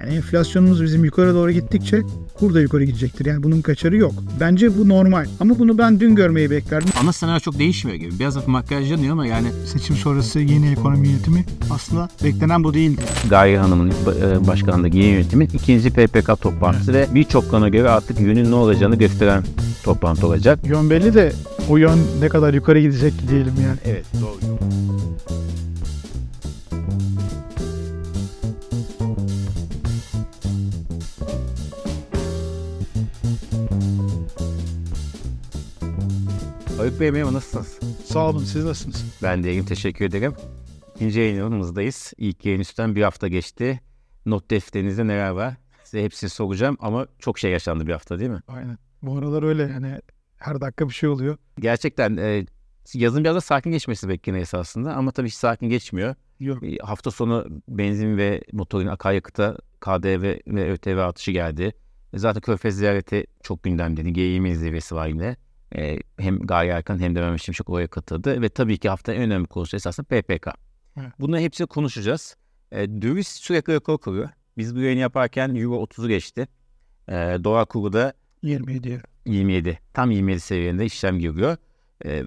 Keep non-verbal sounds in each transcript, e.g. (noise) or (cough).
Yani enflasyonumuz bizim yukarı doğru gittikçe kur da yukarı gidecektir. Yani bunun kaçarı yok. Bence bu normal. Ama bunu ben dün görmeyi beklerdim. Ana senaryo çok değişmiyor gibi. Biraz hafif makyajlanıyor ama yani Seçim sonrası yeni ekonomi yönetimi aslında beklenen bu değildi. Gaye Hanım'ın e, başkanlığındaki yeni yönetimin ikinci PPK toplantısı ve birçok kana göre artık yönün ne olacağını gösteren toplantı olacak. Yön belli de o yön ne kadar yukarı gidecek diyelim yani. Evet doğru. Haluk Bey merhaba nasılsınız? Sağ olun siz nasılsınız? Ben de iyiyim teşekkür ederim. İkinci yayınımızdayız. İlk yayın üstten bir hafta geçti. Not defterinizde neler var? Size hepsini soracağım ama çok şey yaşandı bir hafta değil mi? Aynen. Bu aralar öyle yani her dakika bir şey oluyor. Gerçekten e, yazın biraz da sakin geçmesi bekleniyor esasında ama tabii hiç sakin geçmiyor. Yok. E, hafta sonu benzin ve motorun akaryakıta KDV ve ÖTV artışı geldi. E, zaten Körfez ziyareti çok gündemdeydi. G20 zirvesi var yine. E, hem Gaye Erkan hem de Mehmet Şimşek oraya katıldı. Ve tabii ki haftanın en önemli konusu esasında PPK. Evet. Bunların hepsini konuşacağız. E, döviz sürekli rekor kuruyor. Biz bu yayını yaparken Euro 30'u geçti. E, dolar kuru da 27. 27. Tam 27 seviyende işlem görüyor. Ee,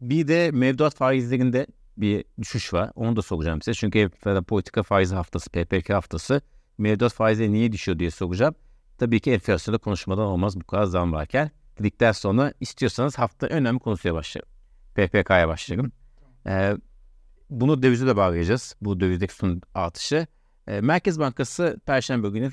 bir de mevduat faizlerinde bir düşüş var. Onu da soracağım size. Çünkü Fed politika faizi haftası, PPK haftası mevduat faizleri niye düşüyor diye soracağım. Tabii ki enflasyonda konuşmadan olmaz bu kadar zam varken. Dedikten sonra istiyorsanız hafta önemli konusuya başlayalım. PPK'ya başlayalım. Ee, bunu dövize de bağlayacağız. Bu dövizdeki son artışı. Ee, Merkez Bankası Perşembe günü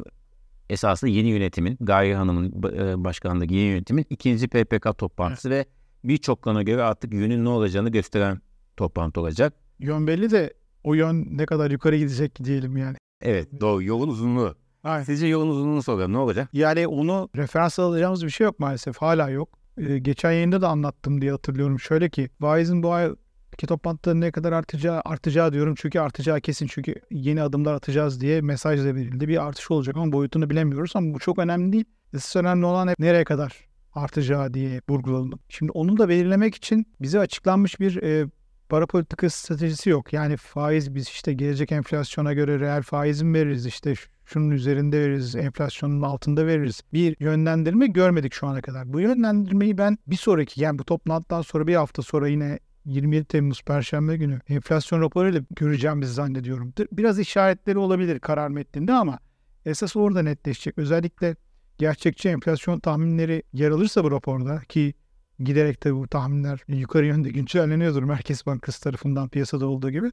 esasında yeni yönetimin, Gaye Hanım'ın e, başkanlığındaki yeni yönetimin ikinci PPK toplantısı ve birçok kana göre artık yönün ne olacağını gösteren toplantı olacak. Yön belli de o yön ne kadar yukarı gidecek diyelim yani. Evet doğru yolun uzunluğu. Aynen. Sizce yolun uzunluğunu soralım ne olacak? Yani onu referans alacağımız bir şey yok maalesef. Hala yok. Ee, geçen yayında da anlattım diye hatırlıyorum. Şöyle ki faizin bu ay ki toplantıda ne kadar artacağı artacağı diyorum çünkü artacağı kesin çünkü yeni adımlar atacağız diye mesaj da verildi. Bir artış olacak ama boyutunu bilemiyoruz ama bu çok önemli değil. Esas önemli olan hep nereye kadar artacağı diye vurgulandı. Şimdi onu da belirlemek için bize açıklanmış bir e, para politika stratejisi yok. Yani faiz biz işte gelecek enflasyona göre reel faiz mi veririz işte şunun üzerinde veririz, enflasyonun altında veririz. Bir yönlendirme görmedik şu ana kadar. Bu yönlendirmeyi ben bir sonraki yani bu toplantıdan sonra bir hafta sonra yine 27 Temmuz Perşembe günü enflasyon raporuyla göreceğimizi zannediyorum. Biraz işaretleri olabilir karar metninde ama esas orada netleşecek. Özellikle gerçekçi enflasyon tahminleri yer alırsa bu raporda ki giderek tabii bu tahminler yukarı yönde (laughs) güncelleniyordur Merkez Bankası tarafından piyasada olduğu gibi.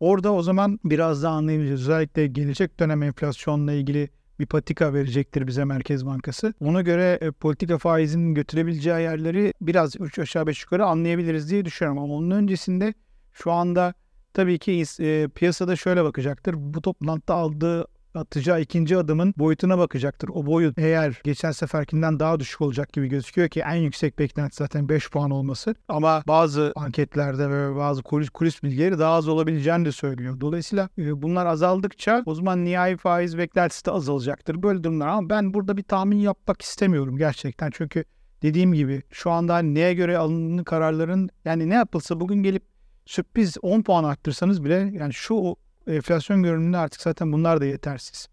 Orada o zaman biraz daha anlayabileceğiz. Özellikle gelecek dönem enflasyonla ilgili bir patika verecektir bize Merkez Bankası. Ona göre e, politika faizinin götürebileceği yerleri biraz 3 aşağı 5 yukarı anlayabiliriz diye düşünüyorum. Ama onun öncesinde şu anda tabii ki e, piyasada şöyle bakacaktır. Bu toplantıda aldığı atacağı ikinci adımın boyutuna bakacaktır. O boyut eğer geçen seferkinden daha düşük olacak gibi gözüküyor ki en yüksek beklenti zaten 5 puan olması. Ama bazı anketlerde ve bazı kulis, kulis bilgileri daha az olabileceğini de söylüyor. Dolayısıyla e, bunlar azaldıkça o zaman nihai faiz beklentisi de azalacaktır. Böyle durumlar ama ben burada bir tahmin yapmak istemiyorum gerçekten. Çünkü dediğim gibi şu anda neye göre alınan kararların yani ne yapılsa bugün gelip sürpriz 10 puan arttırsanız bile yani şu enflasyon görünümünde artık zaten bunlar da yetersiz.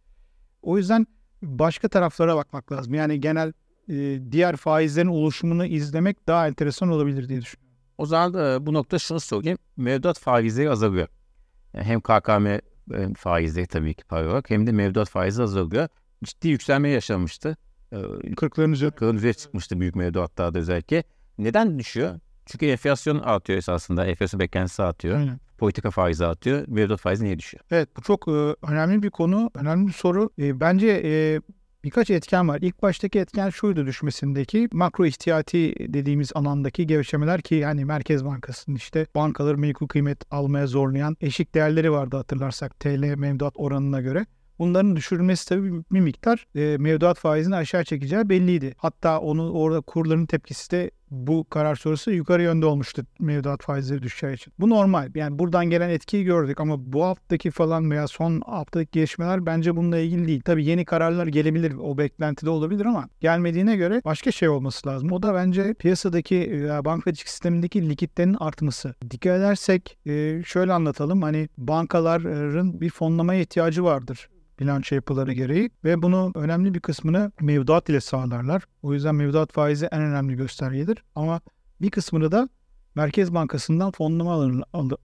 O yüzden başka taraflara bakmak lazım. Yani genel e, diğer faizlerin oluşumunu izlemek daha enteresan olabilir diye düşünüyorum. O zaman da bu nokta şunu sorayım. Mevduat faizleri azalıyor. Yani hem KKM e, faizleri tabii ki para olarak hem de mevduat faizi azalıyor. Ciddi yükselme yaşanmıştı. 40'ların üzerine. 40'ların üzerine çıkmıştı büyük mevduatlarda özellikle. Neden düşüyor? Çünkü enflasyon artıyor esasında. Enflasyon beklentisi artıyor. Aynen. Politika faizi artıyor. Mevduat faizi niye düşüyor? Evet bu çok e, önemli bir konu. Önemli bir soru. E, bence e, birkaç etken var. İlk baştaki etken şuydu düşmesindeki makro ihtiyati dediğimiz alandaki gevşemeler ki yani Merkez Bankası'nın işte bankaları menkul kıymet almaya zorlayan eşik değerleri vardı hatırlarsak TL mevduat oranına göre. Bunların düşürülmesi tabii bir miktar e, mevduat faizini aşağı çekeceği belliydi. Hatta onu orada kurların tepkisi de bu karar sonrası yukarı yönde olmuştu mevduat faizleri düşeceği için. Bu normal. Yani buradan gelen etkiyi gördük ama bu haftaki falan veya son haftaki gelişmeler bence bununla ilgili değil. Tabii yeni kararlar gelebilir. O beklentide olabilir ama gelmediğine göre başka şey olması lazım. O da bence piyasadaki e, bankacılık sistemindeki likitlerin artması. Dikkat edersek e, şöyle anlatalım. Hani bankaların bir fonlamaya ihtiyacı vardır bilanço yapıları gereği ve bunu önemli bir kısmını mevduat ile sağlarlar. O yüzden mevduat faizi en önemli göstergedir. Ama bir kısmını da Merkez Bankası'ndan fonlama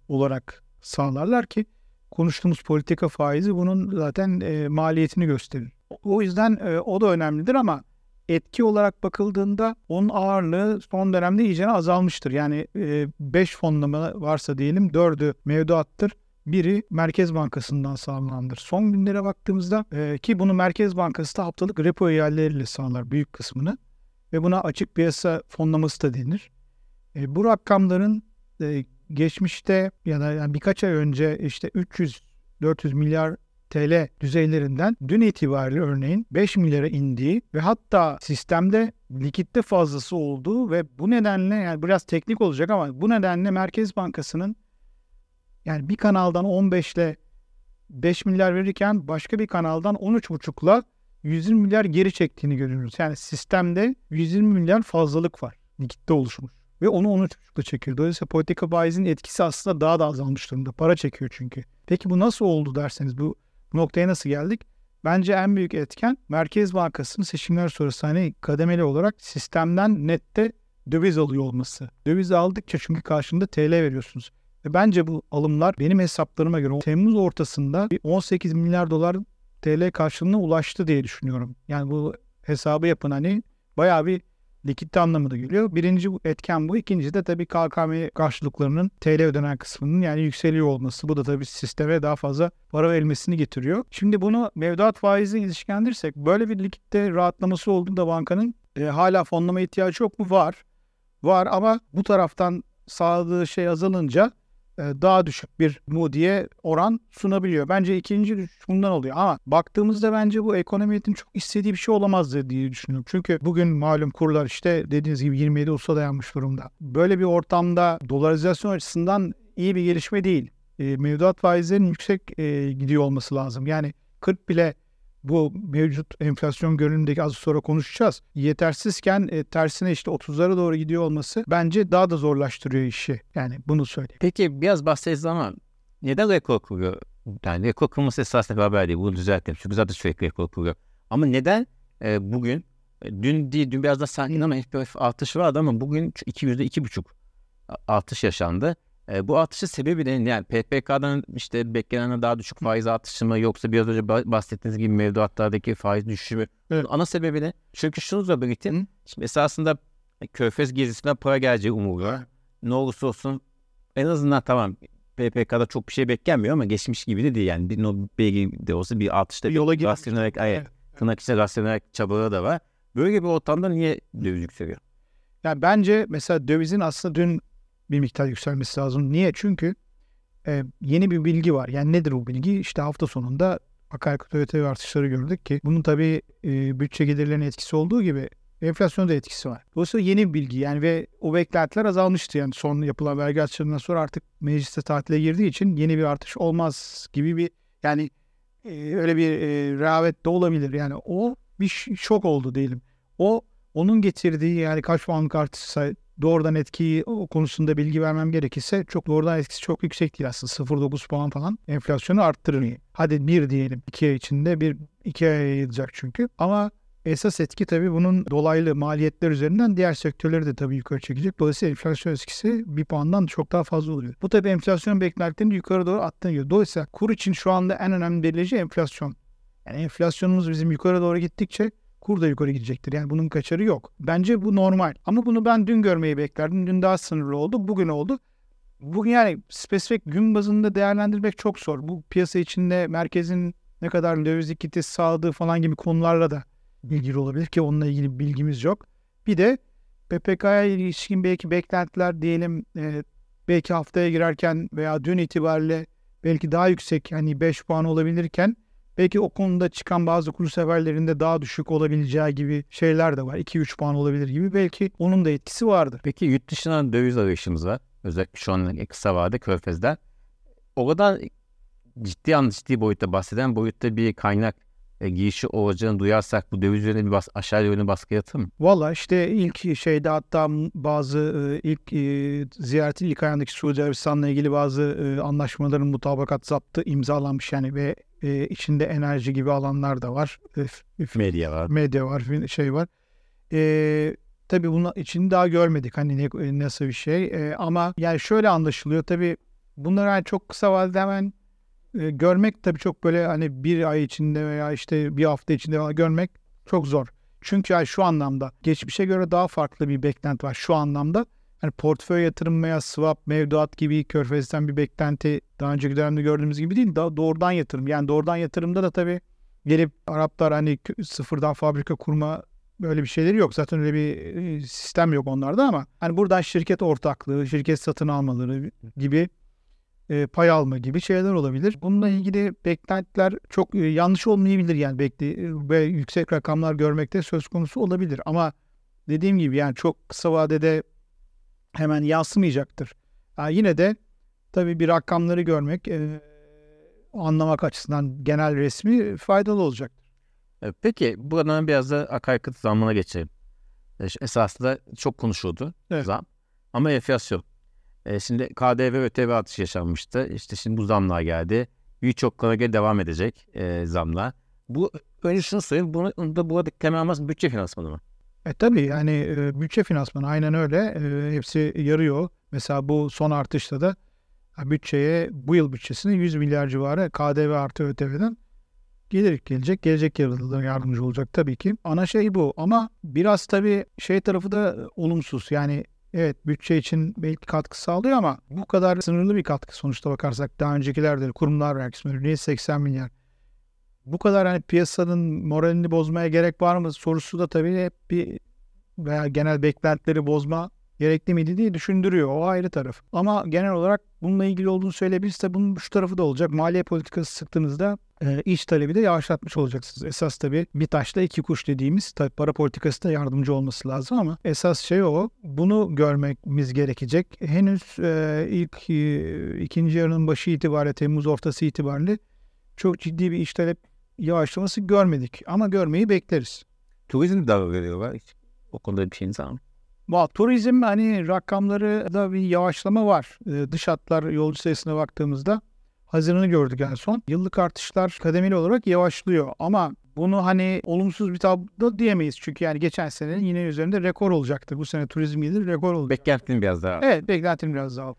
olarak sağlarlar ki konuştuğumuz politika faizi bunun zaten e, maliyetini gösterir. O yüzden e, o da önemlidir ama etki olarak bakıldığında onun ağırlığı son dönemde iyice azalmıştır. Yani 5 e, fonlama varsa diyelim 4'ü mevduattır. Biri Merkez Bankası'ndan sağlanandır. Son günlere baktığımızda e, ki bunu Merkez Bankası da haftalık repo ihaleleriyle sağlar büyük kısmını ve buna açık piyasa fonlaması da denir. E, bu rakamların e, geçmişte ya da yani birkaç ay önce işte 300-400 milyar TL düzeylerinden dün itibariyle örneğin 5 milyara indiği ve hatta sistemde likitte fazlası olduğu ve bu nedenle yani biraz teknik olacak ama bu nedenle Merkez Bankası'nın yani bir kanaldan 15 ile 5 milyar verirken başka bir kanaldan 13,5'la 120 milyar geri çektiğini görüyoruz. Yani sistemde 120 milyar fazlalık var. Likitte oluşmuş. Ve onu 13,5'la çekiyor. Dolayısıyla politika faizinin etkisi aslında daha da azalmış durumda. Para çekiyor çünkü. Peki bu nasıl oldu derseniz bu noktaya nasıl geldik? Bence en büyük etken Merkez Bankası'nın seçimler sonrası hani kademeli olarak sistemden nette döviz alıyor olması. Döviz aldıkça çünkü karşında TL veriyorsunuz. Ve bence bu alımlar benim hesaplarıma göre Temmuz ortasında bir 18 milyar dolar TL karşılığına ulaştı diye düşünüyorum. Yani bu hesabı yapın hani bayağı bir likitte anlamında geliyor. Birinci etken bu. İkinci de tabii KKM karşılıklarının TL ödenen kısmının yani yükseliyor olması. Bu da tabii sisteme daha fazla para verilmesini getiriyor. Şimdi bunu mevduat faizi ilişkilendirirsek böyle bir likitte rahatlaması olduğunda bankanın e, hala fonlama ihtiyacı yok mu? Var. Var ama bu taraftan sağladığı şey azalınca daha düşük bir Moody'ye oran sunabiliyor. Bence ikinci düşüş bundan oluyor ama baktığımızda bence bu ekonomiyetin çok istediği bir şey olamaz diye düşünüyorum. Çünkü bugün malum kurlar işte dediğiniz gibi 27 usta dayanmış durumda. Böyle bir ortamda dolarizasyon açısından iyi bir gelişme değil. E, mevduat faizlerinin yüksek e, gidiyor olması lazım. Yani 40 bile bu mevcut enflasyon görünümündeki az sonra konuşacağız. Yetersizken e, tersine işte 30'lara doğru gidiyor olması bence daha da zorlaştırıyor işi. Yani bunu söyleyeyim. Peki biraz bahsedeceğiz ama neden rekor kuruyor? Yani rekor kırılması esasında bir haber değil. Bunu düzeltelim. Çünkü zaten sürekli rekor kuruyor. Ama neden e, bugün e, dün değil, dün biraz da sakin ama FPF artışı vardı ama bugün 2 yüzde iki buçuk artış yaşandı. E, bu artışın sebebi ne? Yani PPK'dan işte beklenen daha düşük faiz artışı mı yoksa biraz önce bahsettiğiniz gibi mevduatlardaki faiz düşüşü mü? Evet. Ana sebebi ne? Çünkü şunu da belirteyim. Şimdi esasında Körfez gezisinden para geleceği umuluyor. Ne olursa olsun en azından tamam PPK'da çok bir şey beklenmiyor ama geçmiş gibi de değil yani. Bir, no, belki de olsa bir artışta bir yola rastlayarak, evet. tırnak içinde rastlayarak çabaları da var. Böyle bir ortamda niye döviz yükseliyor? Yani bence mesela dövizin aslında dün bir miktar yükselmesi lazım. Niye? Çünkü e, yeni bir bilgi var. Yani nedir bu bilgi? İşte hafta sonunda akaryakıt ÖTV artışları gördük ki bunun tabii e, bütçe gelirlerine etkisi olduğu gibi enflasyona da etkisi var. Dolayısıyla yeni bir bilgi yani ve o beklentiler azalmıştı. Yani son yapılan vergi artışlarından sonra artık mecliste tatile girdiği için yeni bir artış olmaz gibi bir yani e, öyle bir e, rehavet de olabilir. Yani o bir şok oldu diyelim. O onun getirdiği yani kaç puanlık artış doğrudan etkiyi o konusunda bilgi vermem gerekirse çok doğrudan etkisi çok yüksek değil aslında. 0.9 puan falan enflasyonu arttırır. Hadi bir diyelim. iki ay içinde bir iki aya yayılacak çünkü. Ama esas etki tabii bunun dolaylı maliyetler üzerinden diğer sektörleri de tabii yukarı çekecek. Dolayısıyla enflasyon etkisi bir puandan çok daha fazla oluyor. Bu tabii enflasyon beklentilerini yukarı doğru attırıyor. Dolayısıyla kur için şu anda en önemli belirleyici enflasyon. Yani enflasyonumuz bizim yukarı doğru gittikçe kur da yukarı gidecektir. Yani bunun kaçarı yok. Bence bu normal. Ama bunu ben dün görmeyi beklerdim. Dün daha sınırlı oldu. Bugün oldu. Bugün yani spesifik gün bazında değerlendirmek çok zor. Bu piyasa içinde merkezin ne kadar döviz likiditesi sağladığı falan gibi konularla da ilgili olabilir ki onunla ilgili bilgimiz yok. Bir de PPK'ya ilişkin belki beklentiler diyelim e, belki haftaya girerken veya dün itibariyle belki daha yüksek hani 5 puan olabilirken Belki o konuda çıkan bazı kuru seferlerinde daha düşük olabileceği gibi şeyler de var. 2-3 puan olabilir gibi. Belki onun da etkisi vardır. Peki yurt dışından döviz arayışımız var. Özellikle şu an kısa vade Körfez'den. O kadar ciddi an ciddi boyutta bahseden boyutta bir kaynak e, girişi olacağını duyarsak bu döviz üzerine bir bas, aşağı yönlü baskı yatır mı? Valla işte ilk şeyde hatta bazı e, ilk e, ziyaretin ilk ayağındaki Suudi Arabistan'la ilgili bazı e, anlaşmaların mutabakat zaptı imzalanmış yani ve e, içinde enerji gibi alanlar da var. E, medya var. Medya var, şey var. E, tabii bunun içini daha görmedik hani ne, nasıl bir şey. E, ama yani şöyle anlaşılıyor tabii bunları yani çok kısa vadede hemen e, görmek tabii çok böyle hani bir ay içinde veya işte bir hafta içinde görmek çok zor. Çünkü yani şu anlamda geçmişe göre daha farklı bir beklenti var şu anlamda. Hani portföy yatırım veya swap, mevduat gibi körfezden bir beklenti daha önceki dönemde gördüğümüz gibi değil. Daha doğrudan yatırım. Yani doğrudan yatırımda da tabii gelip Araplar hani sıfırdan fabrika kurma böyle bir şeyleri yok. Zaten öyle bir e, sistem yok onlarda ama hani buradan şirket ortaklığı, şirket satın almaları gibi e, pay alma gibi şeyler olabilir. Bununla ilgili beklentiler çok e, yanlış olmayabilir yani bekle e, ve yüksek rakamlar görmekte söz konusu olabilir ama dediğim gibi yani çok kısa vadede hemen yansımayacaktır. Yani yine de tabii bir rakamları görmek e, anlamak açısından genel resmi faydalı olacaktır. E, peki buradan biraz da akaryakıt zammına geçelim. Esasında çok konuşuldu evet. zam ama enflasyon. E, şimdi KDV ve ÖTV artışı yaşanmıştı. İşte şimdi bu zamlar geldi. Birçok konuya devam edecek e, zamlar. Bu önce şunu söyleyeyim. Bunu da burada temel bütçe finansmanı mı? E tabii yani e, bütçe finansmanı aynen öyle. E, hepsi yarıyor. Mesela bu son artışta da bütçeye bu yıl bütçesine 100 milyar civarı KDV artı ÖTV'den gelir gelecek. Gelecek yılda yardımcı olacak tabii ki. Ana şey bu ama biraz tabii şey tarafı da olumsuz. Yani evet bütçe için belki katkı sağlıyor ama bu kadar sınırlı bir katkı sonuçta bakarsak daha öncekilerde kurumlar vergisi niye 80 milyar bu kadar hani piyasanın moralini bozmaya gerek var mı sorusu da tabii hep bir veya genel beklentileri bozma gerekli miydi diye düşündürüyor. O ayrı taraf. Ama genel olarak bununla ilgili olduğunu söyleyebiliriz de bunun şu tarafı da olacak. Maliye politikası sıktığınızda e, iş talebi de yavaşlatmış olacaksınız. Esas tabii bir taşla iki kuş dediğimiz tabii para politikası da yardımcı olması lazım ama esas şey o. Bunu görmemiz gerekecek. Henüz e, ilk e, ikinci yarının başı itibariyle Temmuz ortası itibariyle çok ciddi bir iş talep yavaşlaması görmedik ama görmeyi bekleriz. Turizm de veriyorlar. O konuda bir var mı? Va, turizm hani rakamları da bir yavaşlama var. Ee, dış hatlar yolcu sayısına baktığımızda Haziran'ı gördük en son. Yıllık artışlar kademeli olarak yavaşlıyor ama bunu hani olumsuz bir tablo diyemeyiz. Çünkü yani geçen sene yine üzerinde rekor olacaktır. Bu sene turizm yılı rekor olacak. Beklentin biraz daha. Evet beklentin biraz daha.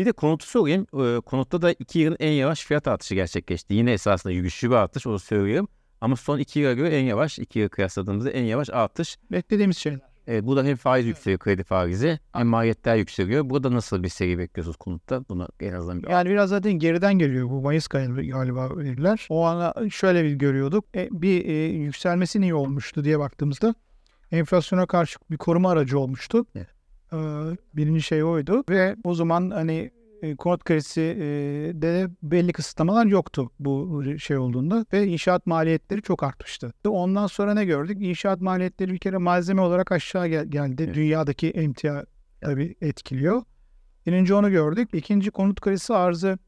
Bir de konutu sorayım. Ee, konutta da iki yılın en yavaş fiyat artışı gerçekleşti. Yine esasında güçlü bir artış onu söyleyeyim. Ama son iki yıla göre en yavaş, iki yıl kıyasladığımızda en yavaş artış. Beklediğimiz şeyler. Evet, burada hem faiz yükseliyor, kredi faizi hem maliyetler yükseliyor. Burada nasıl bir seri bekliyorsunuz konutta? Buna en azından bir Yani biraz zaten geriden geliyor bu Mayıs galiba veriler. O ana şöyle bir görüyorduk. E, bir e, yükselmesi niye olmuştu diye baktığımızda enflasyona karşı bir koruma aracı olmuştu. Evet. Ee, birinci şey oydu ve o zaman hani e, konut kredisi e, de belli kısıtlamalar yoktu bu şey olduğunda ve inşaat maliyetleri çok artmıştı. Ondan sonra ne gördük? İnşaat maliyetleri bir kere malzeme olarak aşağı gel- geldi. Evet. Dünyadaki emtia tabii etkiliyor. Birinci onu gördük. İkinci konut kredisi arzı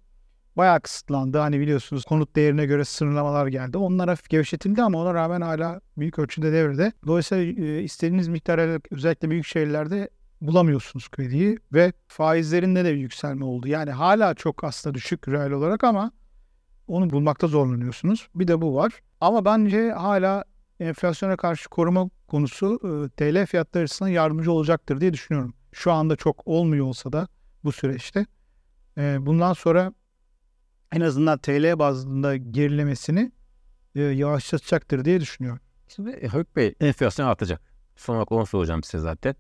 bayağı kısıtlandı. Hani biliyorsunuz konut değerine göre sınırlamalar geldi. Onlar hafif gevşetildi ama ona rağmen hala büyük ölçüde devrede. Dolayısıyla e, istediğiniz miktar özellikle büyük şehirlerde bulamıyorsunuz krediyi ve faizlerinde de bir yükselme oldu. Yani hala çok aslında düşük reel olarak ama onu bulmakta zorlanıyorsunuz. Bir de bu var. Ama bence hala enflasyona karşı koruma konusu e, TL fiyatları açısından yardımcı olacaktır diye düşünüyorum. Şu anda çok olmuyor olsa da bu süreçte. E, bundan sonra en azından TL bazında gerilemesini e, yavaşlatacaktır diye düşünüyorum. Şimdi Haluk Bey enflasyon artacak. Son olarak soracağım size zaten.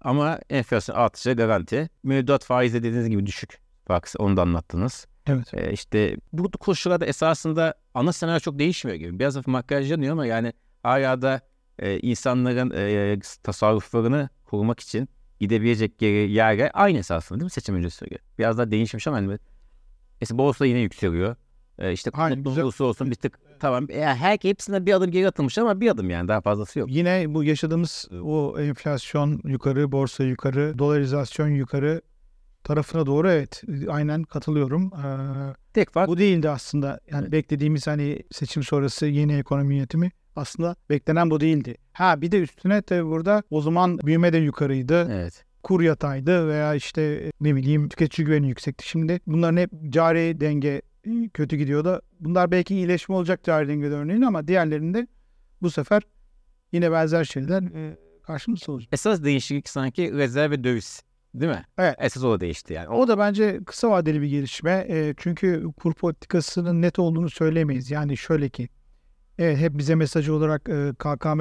Ama enflasyon artışı garanti. Mevduat faizi dediğiniz gibi düşük. Bak onu da anlattınız. Evet. Ee, işte bu koşullarda esasında ana senaryo çok değişmiyor gibi. Biraz hafif makyajlanıyor ama yani hala da e, insanların e, tasarruflarını korumak için gidebilecek yere, yere aynı esasında değil mi seçim öncesi göre? Biraz daha değişmiş ama hani mesela borsa yine yükseliyor. E, işte mutlu olursa olsun bir tık tamam. Ya her hepsinde bir adım geri atılmış ama bir adım yani daha fazlası yok. Yine bu yaşadığımız o enflasyon yukarı, borsa yukarı, dolarizasyon yukarı tarafına doğru evet aynen katılıyorum. Ee, Tek fark bu değildi aslında. Yani evet. beklediğimiz hani seçim sonrası yeni ekonomi yönetimi aslında beklenen bu değildi. Ha bir de üstüne tabii burada o zaman büyüme de yukarıydı. Evet kur yataydı veya işte ne bileyim tüketici güveni yüksekti. Şimdi bunların hep cari denge kötü gidiyor da bunlar belki iyileşme olacak Jardin'de örneğin ama diğerlerinde bu sefer yine benzer şeyler e, karşımıza olacak. Esas değişiklik sanki rezerv ve döviz. Değil mi? Evet. Esas o değişti yani. O da bence kısa vadeli bir gelişme. E, çünkü kur politikasının net olduğunu söylemeyiz. Yani şöyle ki evet hep bize mesajı olarak e, KKM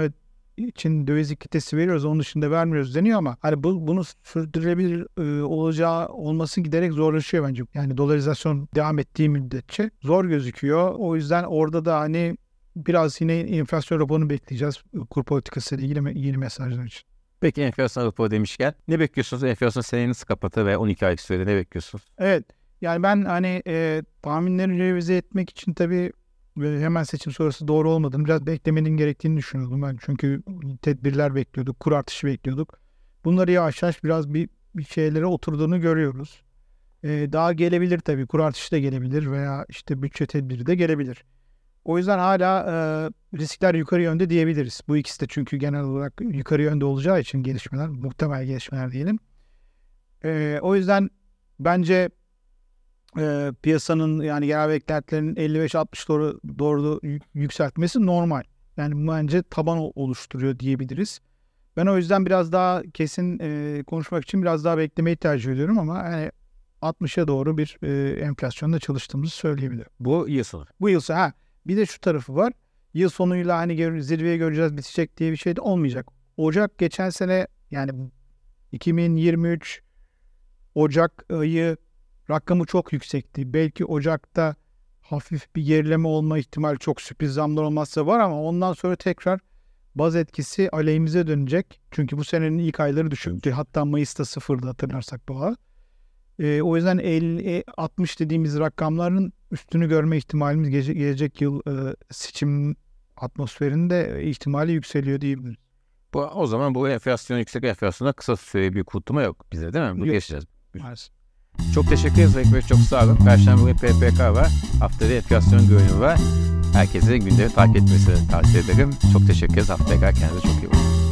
için döviz likiditesi veriyoruz. Onun dışında vermiyoruz deniyor ama hani bu, bunu sürdürülebilir e, olacağı olması giderek zorlaşıyor bence. Yani dolarizasyon devam ettiği müddetçe zor gözüküyor. O yüzden orada da hani biraz yine enflasyon raporunu bekleyeceğiz kur politikası ile ilgili yeni mesajlar için. Peki enflasyon raporu demişken ne bekliyorsunuz? Enflasyon seneyi nasıl kapatır ve 12 aylık sürede ne bekliyorsunuz? Evet. Yani ben hani e, tahminleri revize etmek için tabii hemen seçim sonrası doğru olmadığını biraz beklemenin gerektiğini düşünüyordum ben. Çünkü tedbirler bekliyorduk, kur artışı bekliyorduk. Bunları yavaş yavaş biraz bir, bir şeylere oturduğunu görüyoruz. Ee, daha gelebilir tabii. Kur artışı da gelebilir veya işte bütçe tedbiri de gelebilir. O yüzden hala e, riskler yukarı yönde diyebiliriz. Bu ikisi de çünkü genel olarak yukarı yönde olacağı için gelişmeler, muhtemel gelişmeler diyelim. E, o yüzden bence e, piyasanın yani genel beklentilerin 55-60 doğru, doğru yükseltmesi normal. Yani bence taban oluşturuyor diyebiliriz. Ben o yüzden biraz daha kesin e, konuşmak için biraz daha beklemeyi tercih ediyorum ama yani 60'a doğru bir e, enflasyonda çalıştığımızı söyleyebilirim. Bu yıl sonu. Bu yıl sonu. Ha, bir de şu tarafı var. Yıl sonuyla hani zirveye göreceğiz bitecek diye bir şey de olmayacak. Ocak geçen sene yani 2023 Ocak ayı rakamı çok yüksekti. Belki Ocak'ta hafif bir gerileme olma ihtimali çok sürpriz zamlar olmazsa var ama ondan sonra tekrar baz etkisi aleyhimize dönecek. Çünkü bu senenin ilk ayları düşüktü. Hatta Mayıs'ta sıfırdı hatırlarsak bu ara. E, o yüzden 50, 60 dediğimiz rakamların üstünü görme ihtimalimiz gelecek, gelecek yıl e, seçim atmosferinde ihtimali yükseliyor diyebiliriz. Bu, o zaman bu enflasyon yüksek enflasyona kısa süreli bir kurtulma yok bize değil mi? Bu yaşayacağız. Maalesef. Çok teşekkür ederiz Ekber. Çok sağ olun. Perşembe günü PPK var. Haftada enflasyon görünümü var. Herkese gündemi takip etmesini tavsiye ederim. Çok teşekkür ederiz. Haftaya kadar kendinize çok iyi bakın.